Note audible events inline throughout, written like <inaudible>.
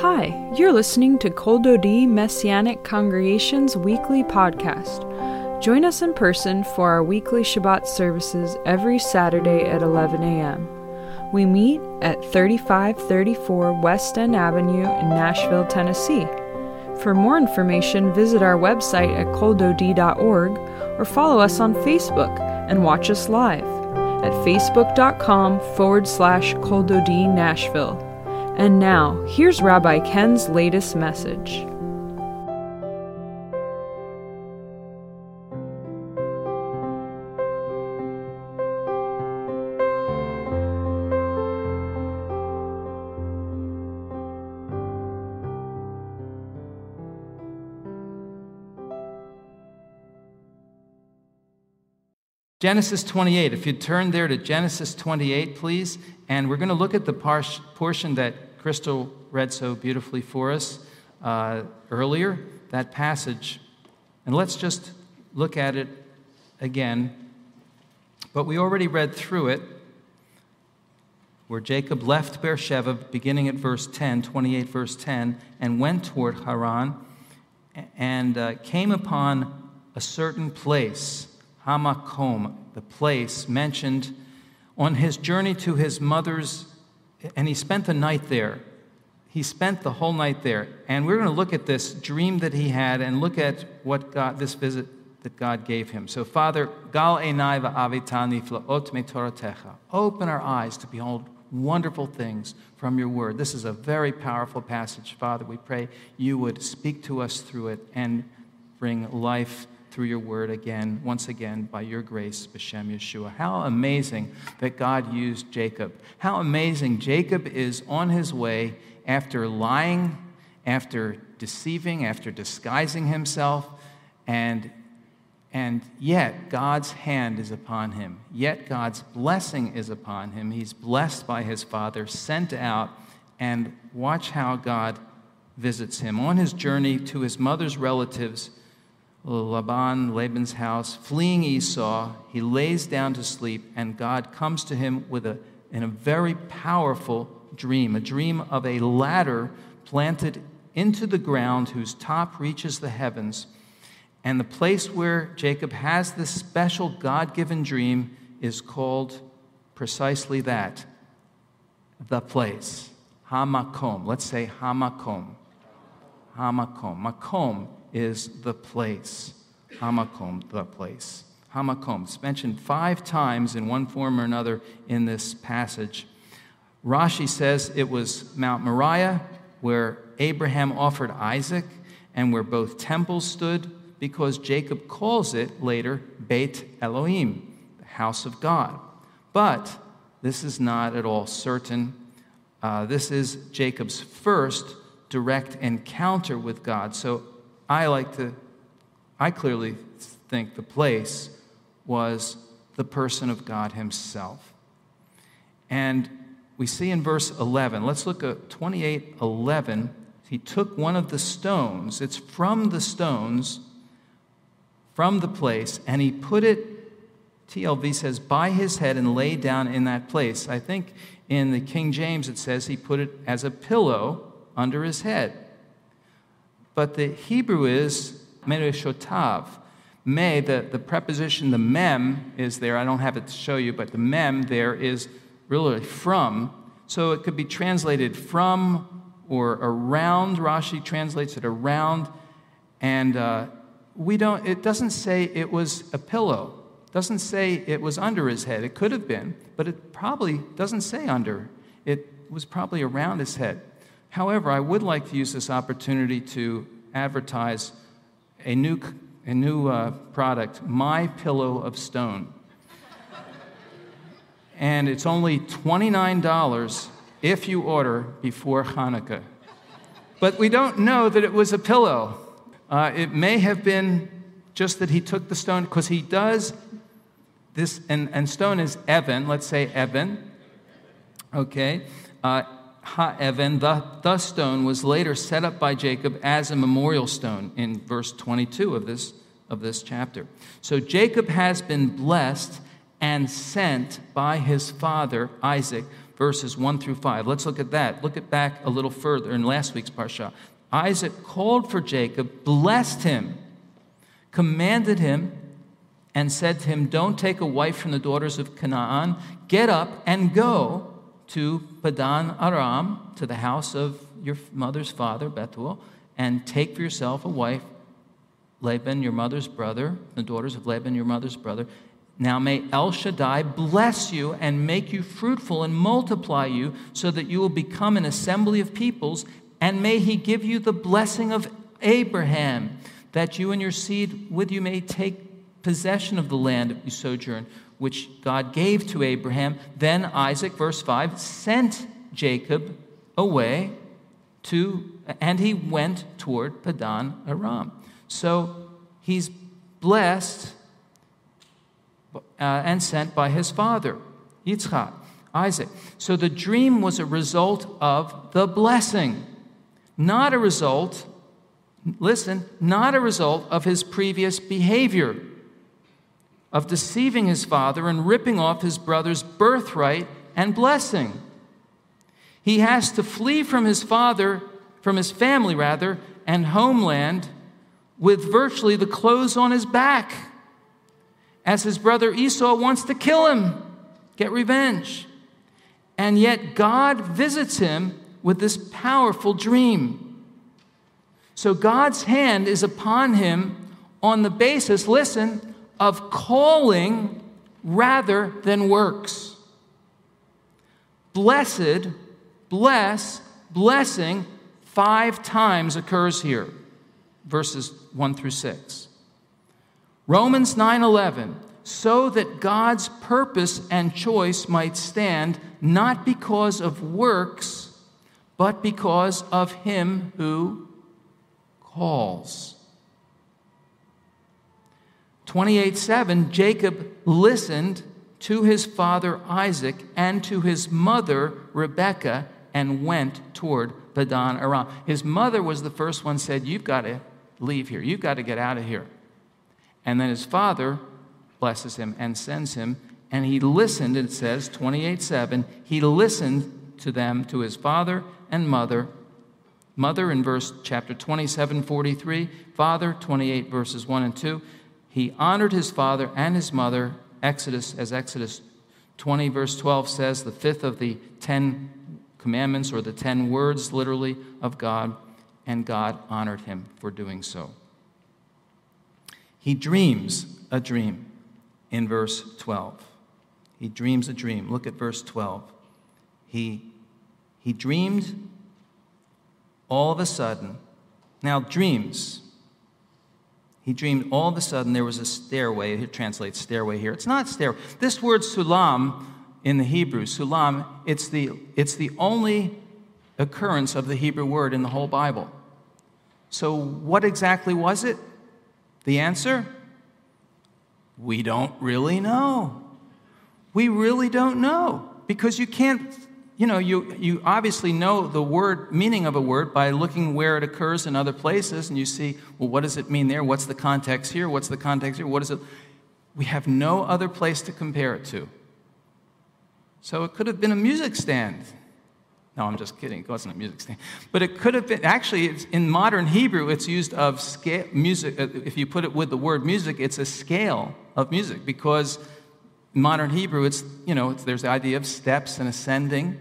Hi, you're listening to Kol Dodi Messianic Congregation's weekly podcast. Join us in person for our weekly Shabbat services every Saturday at 11 a.m. We meet at 3534 West End Avenue in Nashville, Tennessee. For more information, visit our website at koldodi.org or follow us on Facebook and watch us live at facebook.com forward slash koldodi Nashville. And now, here's Rabbi Ken's latest message. Genesis 28. If you turn there to Genesis 28, please. And we're going to look at the portion that Crystal read so beautifully for us uh, earlier, that passage. And let's just look at it again. But we already read through it, where Jacob left Beersheba, beginning at verse 10, 28, verse 10, and went toward Haran and uh, came upon a certain place Hamakom, the place mentioned on his journey to his mother's, and he spent the night there. He spent the whole night there. And we're going to look at this dream that he had and look at what God, this visit that God gave him. So, Father, Gal Enai Avitani Flaot Me Toratecha. Open our eyes to behold wonderful things from your word. This is a very powerful passage, Father. We pray you would speak to us through it and bring life through your word again, once again, by your grace, B'Shem Yeshua. How amazing that God used Jacob. How amazing Jacob is on his way after lying, after deceiving, after disguising himself, and, and yet God's hand is upon him. Yet God's blessing is upon him. He's blessed by his father, sent out, and watch how God visits him. On his journey to his mother's relatives, Laban, Laban's house, fleeing Esau, he lays down to sleep, and God comes to him with a, in a very powerful dream, a dream of a ladder planted into the ground whose top reaches the heavens. And the place where Jacob has this special God given dream is called precisely that the place. Hamakom. Let's say Hamakom. Hamakom. Makom is the place. Hamakom, the place. Hamakom. It's mentioned five times in one form or another in this passage. Rashi says it was Mount Moriah where Abraham offered Isaac and where both temples stood because Jacob calls it later Beit Elohim, the house of God. But this is not at all certain. Uh, this is Jacob's first direct encounter with God. So I like to, I clearly think the place was the person of God Himself. And we see in verse 11, let's look at 28 11. He took one of the stones, it's from the stones, from the place, and he put it, TLV says, by his head and lay down in that place. I think in the King James it says he put it as a pillow under his head. But the Hebrew is mereshotav. Me, the, the preposition, the mem is there. I don't have it to show you, but the mem there is really from. So it could be translated from or around. Rashi translates it around. And uh, we don't, it doesn't say it was a pillow. It doesn't say it was under his head. It could have been, but it probably doesn't say under. It was probably around his head. However, I would like to use this opportunity to advertise a new, a new uh, product, My Pillow of Stone. and it's only $29 if you order before Hanukkah. But we don't know that it was a pillow. Uh, it may have been just that he took the stone, because he does this, and, and stone is Evan, let's say Evan, okay? Uh, Ha'evan, the, the stone, was later set up by Jacob as a memorial stone in verse 22 of this, of this chapter. So Jacob has been blessed and sent by his father Isaac verses 1 through 5. Let's look at that. Look at back a little further in last week's parsha. Isaac called for Jacob, blessed him, commanded him, and said to him, Don't take a wife from the daughters of Canaan. Get up and go to Padan Aram, to the house of your mother's father, Bethuel, and take for yourself a wife, Laban, your mother's brother, the daughters of Laban, your mother's brother. Now may El Shaddai bless you and make you fruitful and multiply you so that you will become an assembly of peoples, and may he give you the blessing of Abraham, that you and your seed with you may take possession of the land you sojourn, which God gave to Abraham. Then Isaac, verse 5, sent Jacob away to, and he went toward Padan Aram. So he's blessed uh, and sent by his father, Yitzchak, Isaac. So the dream was a result of the blessing, not a result, listen, not a result of his previous behavior of deceiving his father and ripping off his brother's birthright and blessing. He has to flee from his father, from his family rather, and homeland with virtually the clothes on his back, as his brother Esau wants to kill him, get revenge. And yet God visits him with this powerful dream. So God's hand is upon him on the basis, listen, of calling rather than works. Blessed bless, blessing, five times occurs here, verses 1 through 6. Romans 9:11 so that God's purpose and choice might stand not because of works but because of him who calls 28:7 Jacob listened to his father Isaac and to his mother Rebekah and went toward Padan Aram. His mother was the first one said, You've got to leave here. You've got to get out of here. And then his father blesses him and sends him. And he listened, it says, 28 7, he listened to them, to his father and mother. Mother in verse chapter 27, 43, father, 28 verses 1 and 2. He honored his father and his mother, Exodus, as Exodus 20, verse 12 says, the fifth of the ten commandments or the ten words, literally, of God, and God honored him for doing so. He dreams a dream in verse 12. He dreams a dream. Look at verse 12. He, he dreamed all of a sudden. Now, dreams. He dreamed all of a sudden there was a stairway. It translates stairway here. It's not stairway. This word sulam in the Hebrew, sulam, it's the, it's the only occurrence of the Hebrew word in the whole Bible. So, what exactly was it? The answer? We don't really know. We really don't know because you can't, you know, you, you obviously know the word, meaning of a word by looking where it occurs in other places and you see, well, what does it mean there? What's the context here? What's the context here? What is it? We have no other place to compare it to. So it could have been a music stand. No, I'm just kidding. It wasn't a music stand. But it could have been, actually, in modern Hebrew, it's used of scale, music. Uh, if you put it with the word music, it's a scale of music because in modern Hebrew, it's, you know, it's, there's the idea of steps and ascending.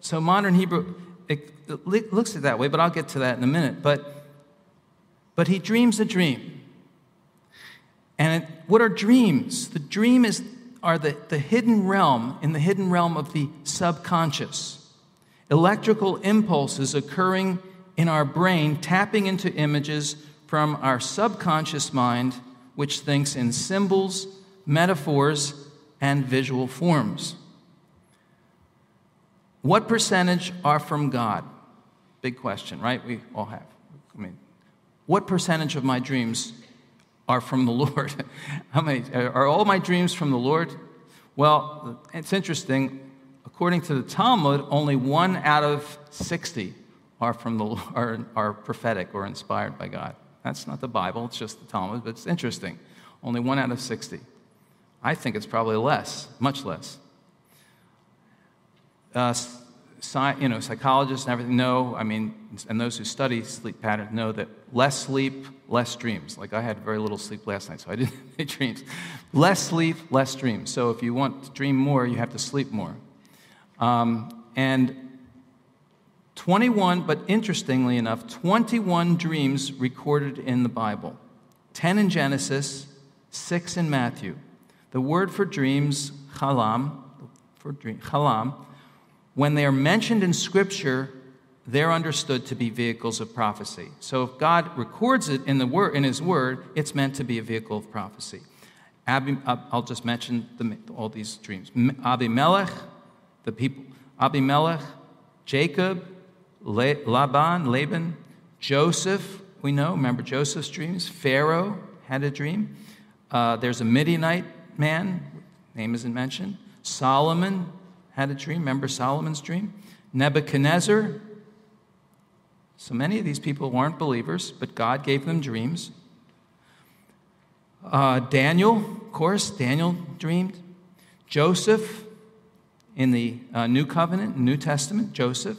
So modern Hebrew, it, it looks at that way, but I'll get to that in a minute. But, but he dreams a dream. And it, what are dreams? The dream is are the, the hidden realm, in the hidden realm of the subconscious. Electrical impulses occurring in our brain, tapping into images from our subconscious mind, which thinks in symbols, metaphors, and visual forms. What percentage are from God? Big question, right? We all have. I mean, what percentage of my dreams are from the <laughs> Lord. How many are all my dreams from the Lord? Well, it's interesting. According to the Talmud, only one out of 60 are from the <laughs> are, are prophetic or inspired by God. That's not the Bible, it's just the Talmud, but it's interesting. Only one out of 60. I think it's probably less, much less. Uh, sci- you know, psychologists and everything know, I mean, and those who study sleep patterns know that less sleep, less dreams. Like I had very little sleep last night, so I didn't <laughs> have any dreams. Less sleep, less dreams. So if you want to dream more, you have to sleep more. Um, and 21, but interestingly enough, 21 dreams recorded in the Bible 10 in Genesis, 6 in Matthew. The word for dreams, halam, for dream, halam, when they are mentioned in Scripture, they're understood to be vehicles of prophecy. So if God records it in, the word, in His Word, it's meant to be a vehicle of prophecy. Abi, I'll just mention the, all these dreams. Abimelech, the people, Abimelech, Jacob, Laban, Laban, Joseph, we know, remember Joseph's dreams. Pharaoh had a dream. Uh, there's a Midianite man, name isn't mentioned. Solomon had a dream. Remember Solomon's dream? Nebuchadnezzar. So many of these people weren't believers, but God gave them dreams. Uh, Daniel, of course, Daniel dreamed. Joseph in the uh, New Covenant, New Testament, Joseph.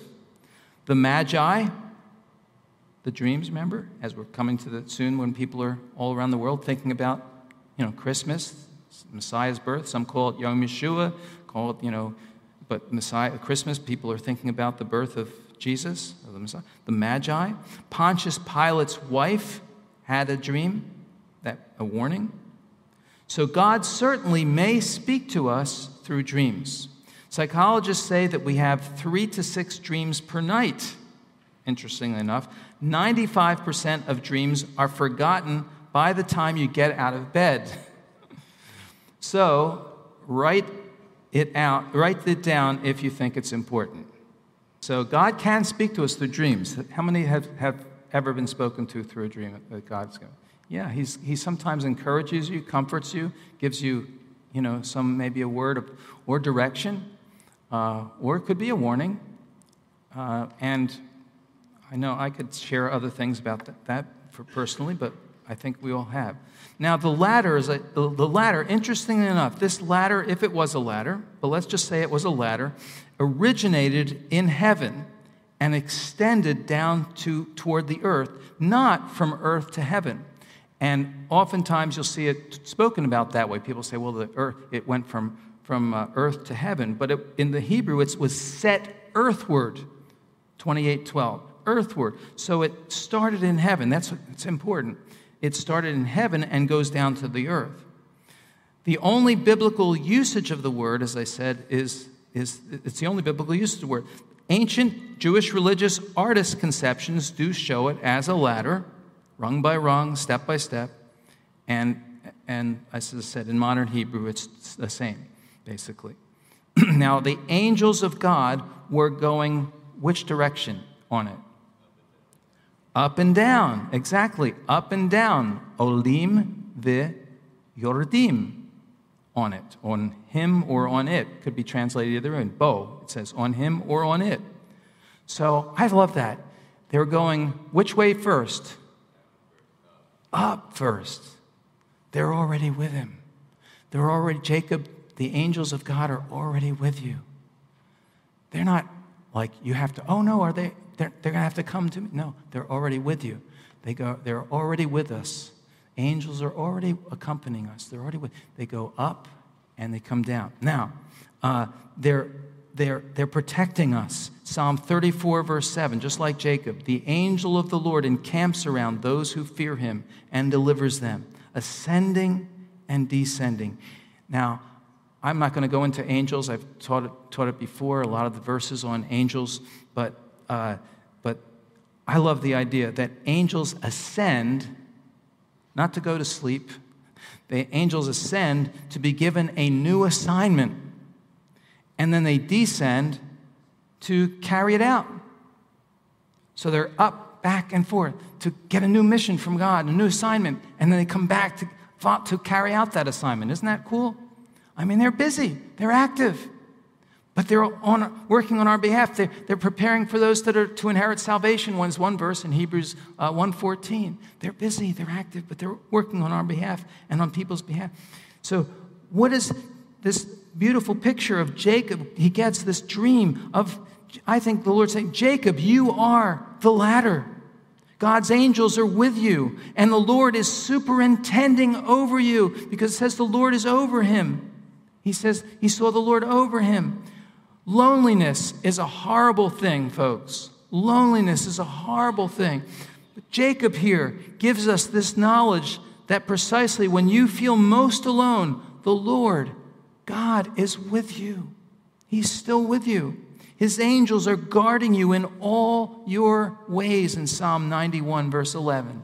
The Magi, the dreams, remember, as we're coming to the soon when people are all around the world thinking about, you know, Christmas, Messiah's birth. Some call it Yom Yeshua, call it, you know, but Messiah, Christmas, people are thinking about the birth of Jesus, the Messiah. The Magi. Pontius Pilate's wife had a dream, that a warning. So God certainly may speak to us through dreams. Psychologists say that we have three to six dreams per night. Interestingly enough, 95% of dreams are forgotten by the time you get out of bed. <laughs> So, write it out, write it down if you think it's important. So, God can speak to us through dreams. How many have, have ever been spoken to through a dream that God's given? Yeah, he's, he sometimes encourages you, comforts you, gives you, you know, some maybe a word of, or direction, uh, or it could be a warning. Uh, and I know I could share other things about that, that for personally, but I think we all have. Now, the ladder is a, the, ladder, interestingly enough, this ladder, if it was a ladder, but let's just say it was a ladder, originated in heaven and extended down to, toward the earth, not from earth to heaven. And oftentimes you'll see it spoken about that way. People say, well, the earth, it went from, from uh, earth to heaven. But it, in the Hebrew, it was set earthward, 2812, earthward. So it started in heaven. That's, that's important. It started in heaven and goes down to the earth. The only biblical usage of the word, as I said, is, is it's the only biblical usage of the word. Ancient Jewish religious artist conceptions do show it as a ladder, rung by rung, step by step. And, and as I said, in modern Hebrew, it's the same, basically. <clears throat> now, the angels of God were going which direction on it? Up and down, exactly, up and down. Olim ve yordim on it, on him or on it. Could be translated either way. Bo, it says on him or on it. So I love that. They're going which way first? Up first. They're already with him. They're already, Jacob, the angels of God are already with you. They're not like you have to, oh no, are they? They're, they're going to have to come to me. No, they're already with you. They go, they're already with us. Angels are already accompanying us. They're already with, they go up and they come down. Now, uh, they're, they're, they're protecting us. Psalm 34, verse 7, just like Jacob, the angel of the Lord encamps around those who fear him and delivers them, ascending and descending. Now, I'm not going to go into angels. I've taught it, taught it before, a lot of the verses on angels, but uh, but I love the idea that angels ascend not to go to sleep. The angels ascend to be given a new assignment, and then they descend to carry it out. So they're up, back, and forth to get a new mission from God, a new assignment, and then they come back to, to carry out that assignment. Isn't that cool? I mean, they're busy, they're active. But they're on, working on our behalf. They're, they're preparing for those that are to inherit salvation. One's one verse in Hebrews uh, 1.14. They're busy, they're active, but they're working on our behalf and on people's behalf. So what is this beautiful picture of Jacob. He gets this dream of, I think the Lord saying, Jacob, you are the ladder. God's angels are with you, and the Lord is superintending over you because it says the Lord is over him. He says he saw the Lord over him. Loneliness is a horrible thing, folks. Loneliness is a horrible thing. But Jacob here gives us this knowledge that precisely when you feel most alone, the Lord, God, is with you. He's still with you. His angels are guarding you in all your ways in Psalm 91, verse 11.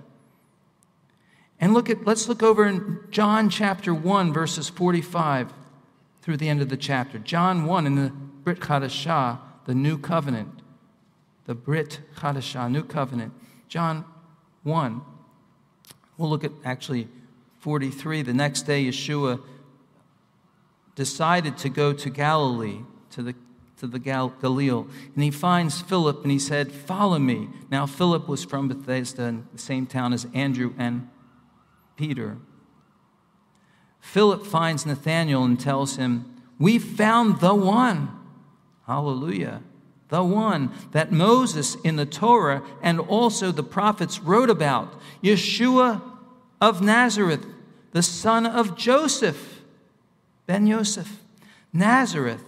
And look at, let's look over in John chapter 1, verses 45 through the end of the chapter. John 1 in the Brit Chadashah, the new covenant. The Brit Chadashah, new covenant. John 1. We'll look at actually 43. The next day, Yeshua decided to go to Galilee, to the to the Gal- Galil, and he finds Philip and he said, Follow me. Now, Philip was from Bethsaida, in the same town as Andrew and Peter. Philip finds Nathanael and tells him, We found the one. Hallelujah. The one that Moses in the Torah and also the prophets wrote about, Yeshua of Nazareth, the son of Joseph, Ben Yosef. Nazareth,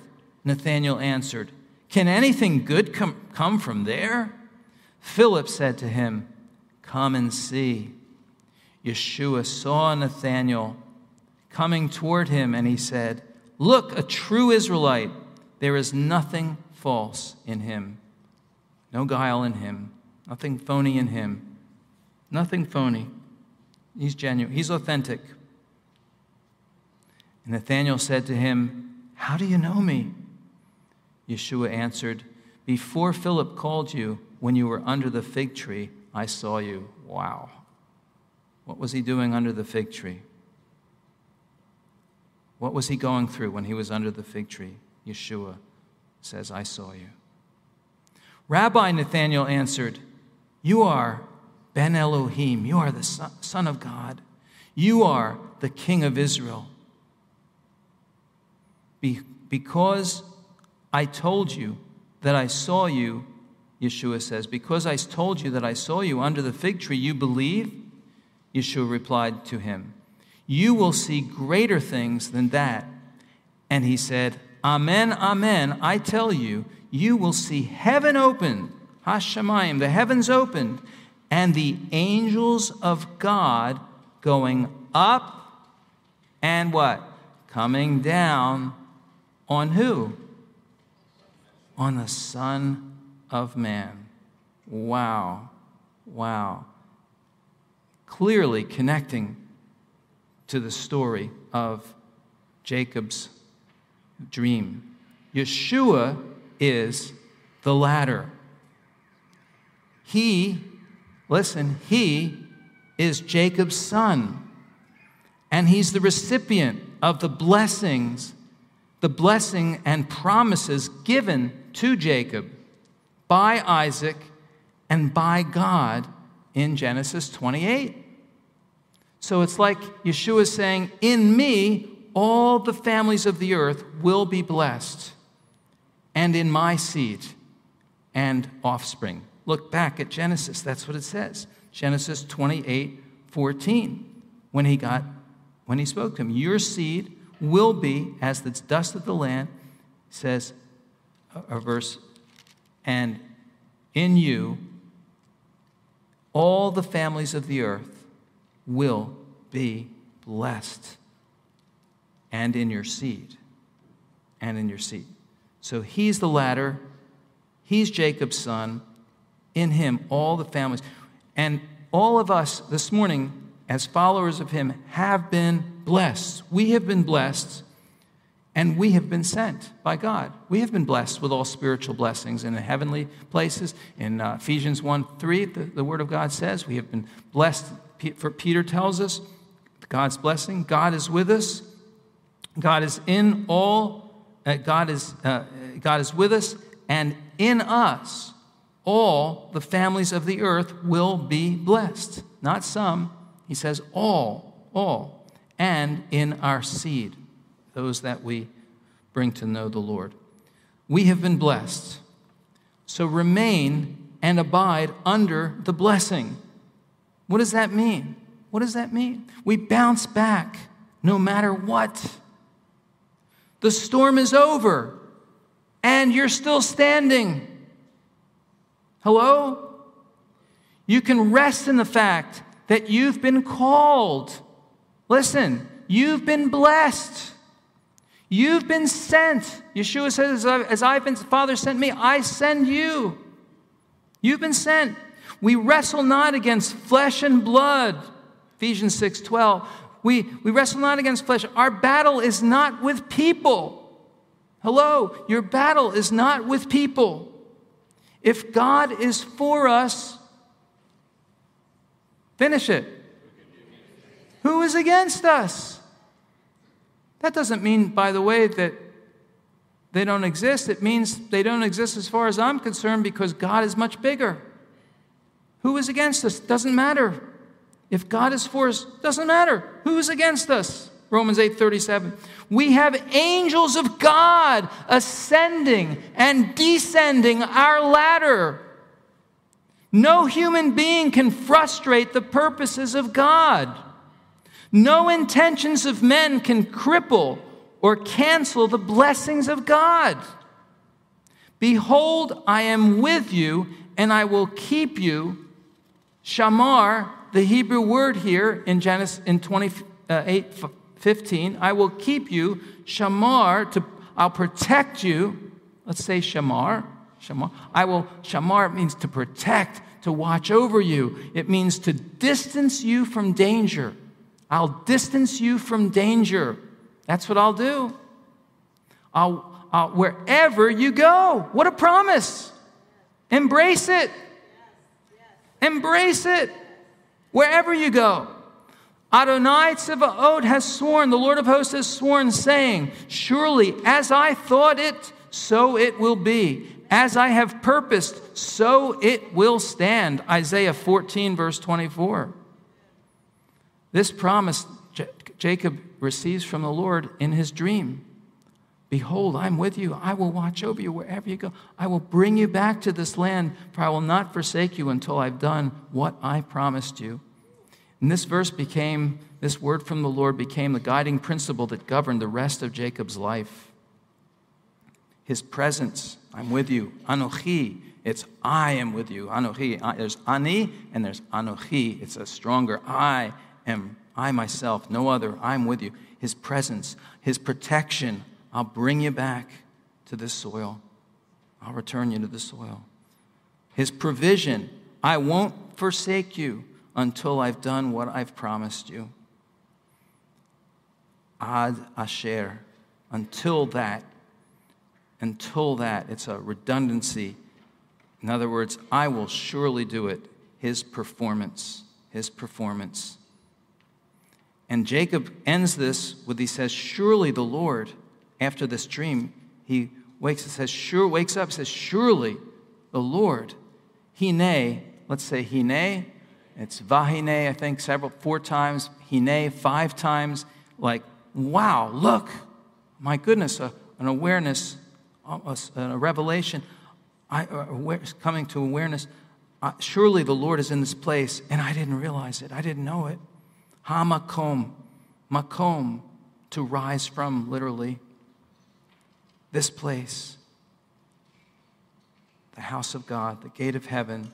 Nathanael answered, Can anything good come, come from there? Philip said to him, Come and see. Yeshua saw Nathanael coming toward him, and he said, Look, a true Israelite. There is nothing false in him, no guile in him, nothing phony in him, nothing phony. He's genuine, he's authentic. And Nathanael said to him, How do you know me? Yeshua answered, Before Philip called you, when you were under the fig tree, I saw you. Wow. What was he doing under the fig tree? What was he going through when he was under the fig tree? Yeshua says, I saw you. Rabbi Nathanael answered, You are Ben Elohim. You are the Son of God. You are the King of Israel. Be- because I told you that I saw you, Yeshua says, because I told you that I saw you under the fig tree, you believe? Yeshua replied to him, You will see greater things than that. And he said, Amen, Amen, I tell you, you will see heaven opened, Hashemayim, the heavens opened, and the angels of God going up and what? Coming down on who? On the Son of Man. Wow. Wow. Clearly connecting to the story of Jacob's dream. Yeshua is the ladder. He, listen, he is Jacob's son. And he's the recipient of the blessings, the blessing and promises given to Jacob by Isaac and by God in Genesis 28. So it's like Yeshua is saying, In me, all the families of the earth will be blessed, and in my seed and offspring. Look back at Genesis, that's what it says. Genesis 28 14. When he got, when he spoke to him, your seed will be as the dust of the land, says a verse, and in you all the families of the earth will be blessed and in your seed. And in your seed. So he's the ladder. He's Jacob's son. In him, all the families. And all of us this morning, as followers of him, have been blessed. We have been blessed and we have been sent by God. We have been blessed with all spiritual blessings in the heavenly places. In uh, Ephesians 1 3, the, the Word of God says we have been blessed. For Peter tells us God's blessing. God is with us. God is in all, uh, God, is, uh, God is with us, and in us, all the families of the earth will be blessed. Not some, he says all, all, and in our seed, those that we bring to know the Lord. We have been blessed. So remain and abide under the blessing. What does that mean? What does that mean? We bounce back no matter what. The storm is over and you're still standing. Hello? You can rest in the fact that you've been called. Listen, you've been blessed. You've been sent. Yeshua says, As I've been, Father sent me, I send you. You've been sent. We wrestle not against flesh and blood. Ephesians 6 12. We, we wrestle not against flesh. Our battle is not with people. Hello, your battle is not with people. If God is for us, finish it. Who is against us? That doesn't mean, by the way, that they don't exist. It means they don't exist as far as I'm concerned because God is much bigger. Who is against us? Doesn't matter. If God is for us, doesn't matter. Who is against us? Romans 8:37. We have angels of God ascending and descending our ladder. No human being can frustrate the purposes of God. No intentions of men can cripple or cancel the blessings of God. Behold, I am with you, and I will keep you. Shamar, the Hebrew word here in Genesis in 28 15, I will keep you. Shamar, to, I'll protect you. Let's say Shamar. Shamar. I will, Shamar means to protect, to watch over you. It means to distance you from danger. I'll distance you from danger. That's what I'll do. I'll, I'll, wherever you go. What a promise. Embrace it. Embrace it. Wherever you go. Adonai Tzivaot has sworn, the Lord of hosts has sworn, saying, Surely as I thought it, so it will be. As I have purposed, so it will stand. Isaiah 14, verse 24. This promise J- Jacob receives from the Lord in his dream. Behold, I'm with you. I will watch over you wherever you go. I will bring you back to this land, for I will not forsake you until I've done what I promised you. And this verse became, this word from the Lord became the guiding principle that governed the rest of Jacob's life. His presence, I'm with you. Anochi, it's I am with you. Anochi, there's Ani and there's Anochi. It's a stronger I am I myself, no other. I'm with you. His presence, His protection. I'll bring you back to this soil. I'll return you to the soil. His provision. I won't forsake you until I've done what I've promised you. Ad Asher. Until that. Until that. It's a redundancy. In other words, I will surely do it. His performance. His performance. And Jacob ends this with he says, Surely the Lord, after this dream, he wakes and says, Sure, wakes up, says, Surely the Lord, he nay, let's say Hine, it's Vahine, I think, several, four times, Hine, five times, like, wow, look, my goodness, a, an awareness, a, revelation, I, uh, coming to awareness. Uh, surely the Lord is in this place, and I didn't realize it. I didn't know it. Hamakom, makom, to rise from, literally. This place, the house of God, the gate of heaven.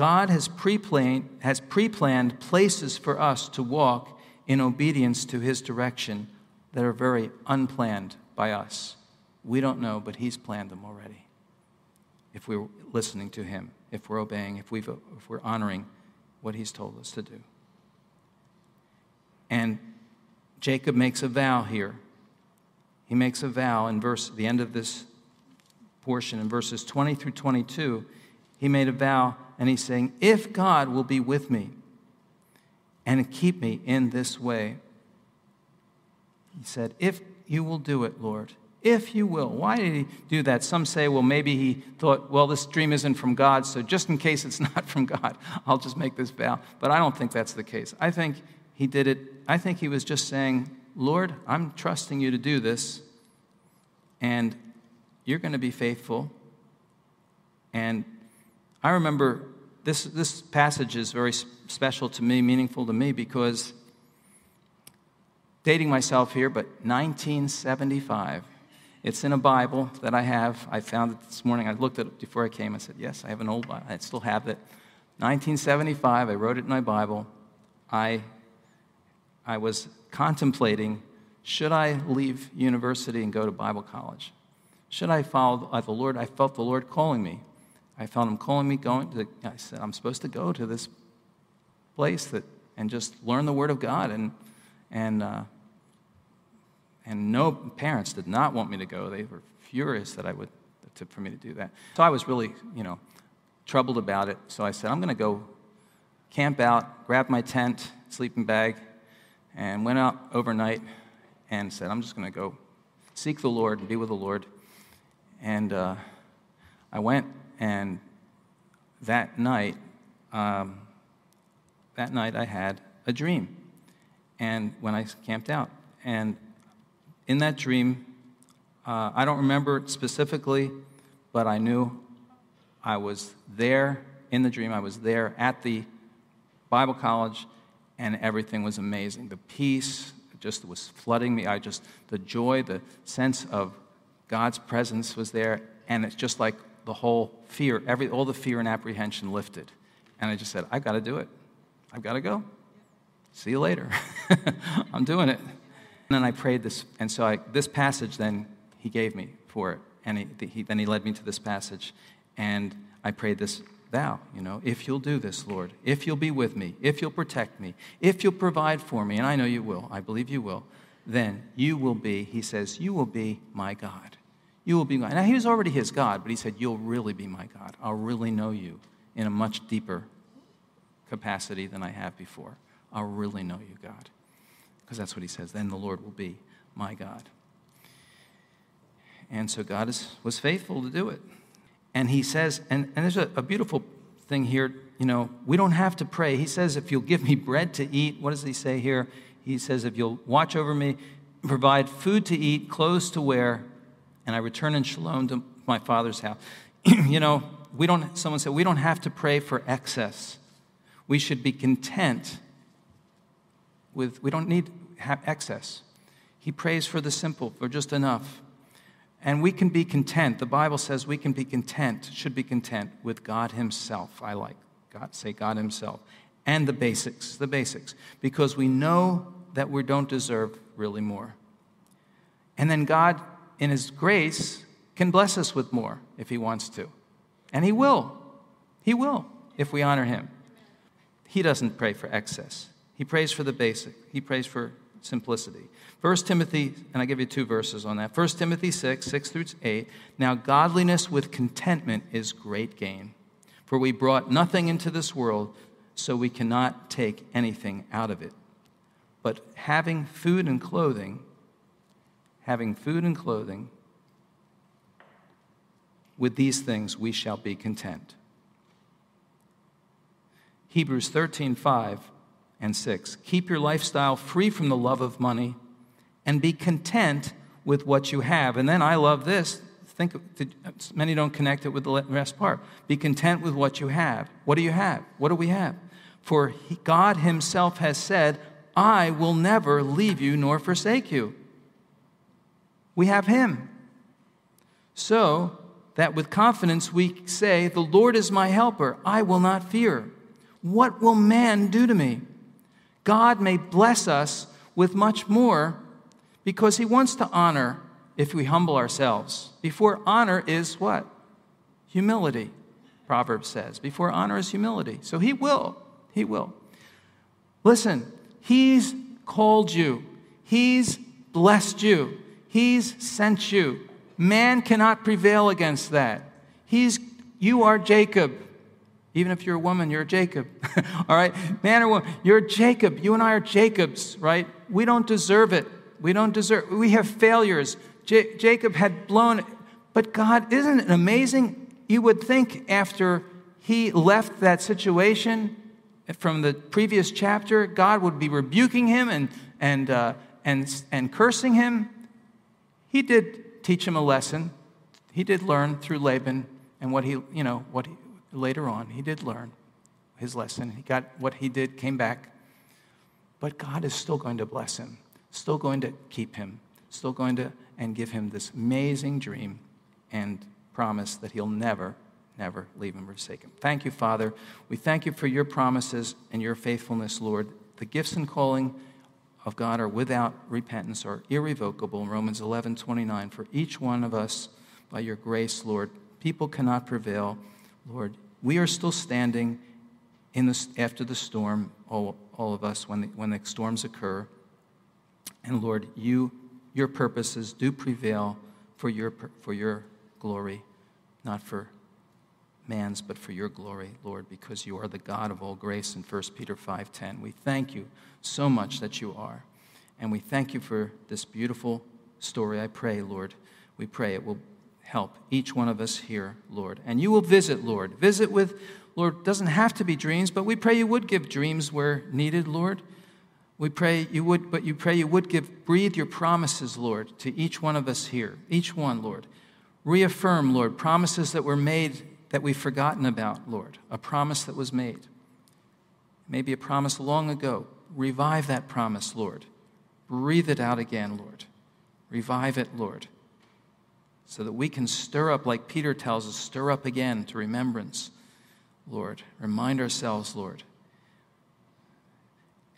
God has pre-planned, has pre-planned places for us to walk in obedience to his direction that are very unplanned by us. We don't know, but he's planned them already. If we're listening to him, if we're obeying, if, we if we're honoring what he's told us to do. And Jacob makes a vow here. He makes a vow in verse the end of this portion in verses 20 through 22. He made a vow and he's saying, "If God will be with me and keep me in this way." He said, "If you will do it, Lord, if you will. Why did he do that? Some say, well, maybe he thought, well, this dream isn't from God, so just in case it's <laughs> not from God, I'll just make this vow. But I don't think that's the case. I think he did it, I think he was just saying, Lord, I'm trusting you to do this, and you're going to be faithful. And I remember this, this passage is very special to me, meaningful to me, because dating myself here, but 1975. It's in a Bible that I have. I found it this morning. I looked at it before I came. I said, Yes, I have an old Bible. I still have it. 1975, I wrote it in my Bible. I, I was contemplating should I leave university and go to Bible college? Should I follow the uh, Lord? I felt the Lord calling me. I felt Him calling me going to, I said, I'm supposed to go to this place that, and just learn the Word of God. And, and, uh, and no parents did not want me to go. They were furious that I would, to, for me to do that. So I was really, you know, troubled about it. So I said, I'm going to go camp out, grab my tent, sleeping bag, and went out overnight and said, I'm just going to go seek the Lord and be with the Lord. And uh, I went, and that night, um, that night I had a dream. And when I camped out, and in that dream, uh, I don't remember it specifically, but I knew I was there in the dream. I was there at the Bible college, and everything was amazing. The peace just was flooding me. I just, the joy, the sense of God's presence was there, and it's just like the whole fear, every, all the fear and apprehension lifted. And I just said, I've got to do it. I've got to go. See you later. <laughs> I'm doing it. And then I prayed this, and so I, this passage then he gave me for it. And he, he, then he led me to this passage, and I prayed this thou, you know, if you'll do this, Lord, if you'll be with me, if you'll protect me, if you'll provide for me, and I know you will, I believe you will, then you will be, he says, you will be my God. You will be my Now, he was already his God, but he said, You'll really be my God. I'll really know you in a much deeper capacity than I have before. I'll really know you, God. Because that's what he says. Then the Lord will be my God. And so God is, was faithful to do it. And he says, and, and there's a, a beautiful thing here, you know, we don't have to pray. He says, if you'll give me bread to eat, what does he say here? He says, if you'll watch over me, provide food to eat, clothes to wear, and I return in shalom to my father's house. <clears throat> you know, we don't, someone said, we don't have to pray for excess. We should be content with, we don't need excess. He prays for the simple, for just enough. And we can be content. The Bible says we can be content, should be content with God Himself. I like God, say God Himself. And the basics, the basics, because we know that we don't deserve really more. And then God, in His grace, can bless us with more if He wants to. And He will. He will if we honor Him. He doesn't pray for excess, He prays for the basic, He prays for simplicity. 1 Timothy, and I give you two verses on that. 1 Timothy 6, 6 through 8. Now, godliness with contentment is great gain. For we brought nothing into this world, so we cannot take anything out of it. But having food and clothing, having food and clothing, with these things we shall be content. Hebrews 13, 5 and 6. Keep your lifestyle free from the love of money and be content with what you have. And then I love this. Think many don't connect it with the rest part. Be content with what you have. What do you have? What do we have? For God Himself has said, I will never leave you nor forsake you. We have Him. So that with confidence we say, The Lord is my helper. I will not fear. What will man do to me? God may bless us with much more because he wants to honor if we humble ourselves. Before honor is what? Humility, Proverbs says. Before honor is humility. So he will. He will. Listen, he's called you, he's blessed you, he's sent you. Man cannot prevail against that. He's, you are Jacob. Even if you're a woman, you're Jacob. <laughs> All right? Man or woman, you're Jacob. You and I are Jacobs, right? We don't deserve it. We don't deserve, we have failures. J- Jacob had blown, but God, isn't it amazing? You would think after he left that situation from the previous chapter, God would be rebuking him and, and, uh, and, and cursing him, he did teach him a lesson. He did learn through Laban and what he, you know, what he, later on, he did learn his lesson. He got what he did, came back. But God is still going to bless him, still going to keep him, still going to and give him this amazing dream and promise that he'll never, never leave him or forsake him. Thank you, Father. We thank you for your promises and your faithfulness, Lord. The gifts and calling of God are without repentance, are irrevocable. Romans 11 29, for each one of us, by your grace, Lord, people cannot prevail. Lord, we are still standing in the, after the storm, all, all of us, when the, when the storms occur. And Lord, you, your purposes do prevail for your, for your glory, not for man's, but for your glory, Lord, because you are the God of all grace in 1 Peter 5.10. We thank you so much that you are. And we thank you for this beautiful story. I pray, Lord, we pray it will help each one of us here, Lord. And you will visit, Lord. Visit with Lord, doesn't have to be dreams, but we pray you would give dreams where needed, Lord. We pray you would, but you pray you would give, breathe your promises, Lord, to each one of us here, each one, Lord. Reaffirm, Lord, promises that were made that we've forgotten about, Lord, a promise that was made. Maybe a promise long ago. Revive that promise, Lord. Breathe it out again, Lord. Revive it, Lord, so that we can stir up, like Peter tells us, stir up again to remembrance Lord. Remind ourselves, Lord.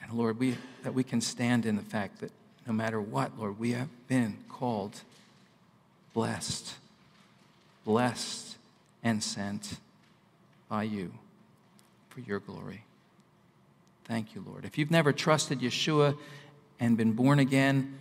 And Lord, we, that we can stand in the fact that no matter what, Lord, we have been called blessed, blessed and sent by you for your glory. Thank you, Lord. If you've never trusted Yeshua and been born again,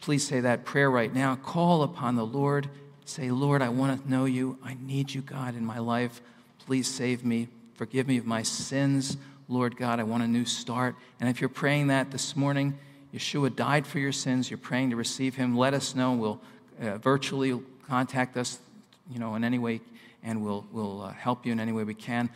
please say that prayer right now. Call upon the Lord. Say, Lord, I want to know you. I need you, God, in my life. Please save me. Forgive me of my sins. Lord God, I want a new start. And if you're praying that this morning, Yeshua died for your sins, you're praying to receive him, let us know. We'll uh, virtually contact us, you know, in any way, and we'll, we'll uh, help you in any way we can.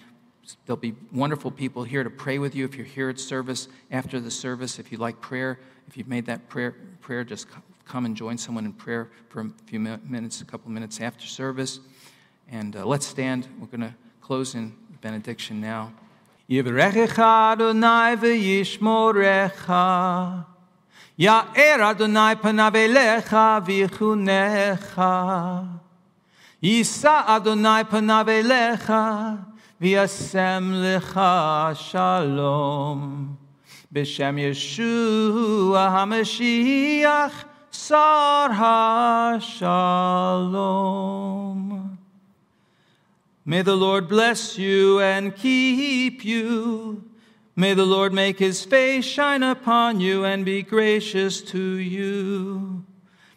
There'll be wonderful people here to pray with you if you're here at service after the service. If you'd like prayer, if you've made that prayer, prayer just come and join someone in prayer for a few minutes, a couple minutes after service. And uh, let's stand. We're going to close in benediction now. Yivrechecha Adonai v'yishmorecha Ya'er Adonai panav elecha Yisa Adonai panav elecha v'yasem lecha shalom B'shem Yeshua HaMashiach Sar HaShalom May the Lord bless you and keep you. May the Lord make his face shine upon you and be gracious to you.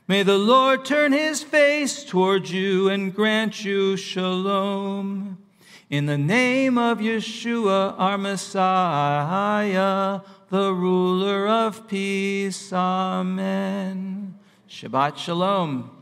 May the Lord turn his face toward you and grant you shalom. In the name of Yeshua, our Messiah, the ruler of peace. Amen. Shabbat shalom.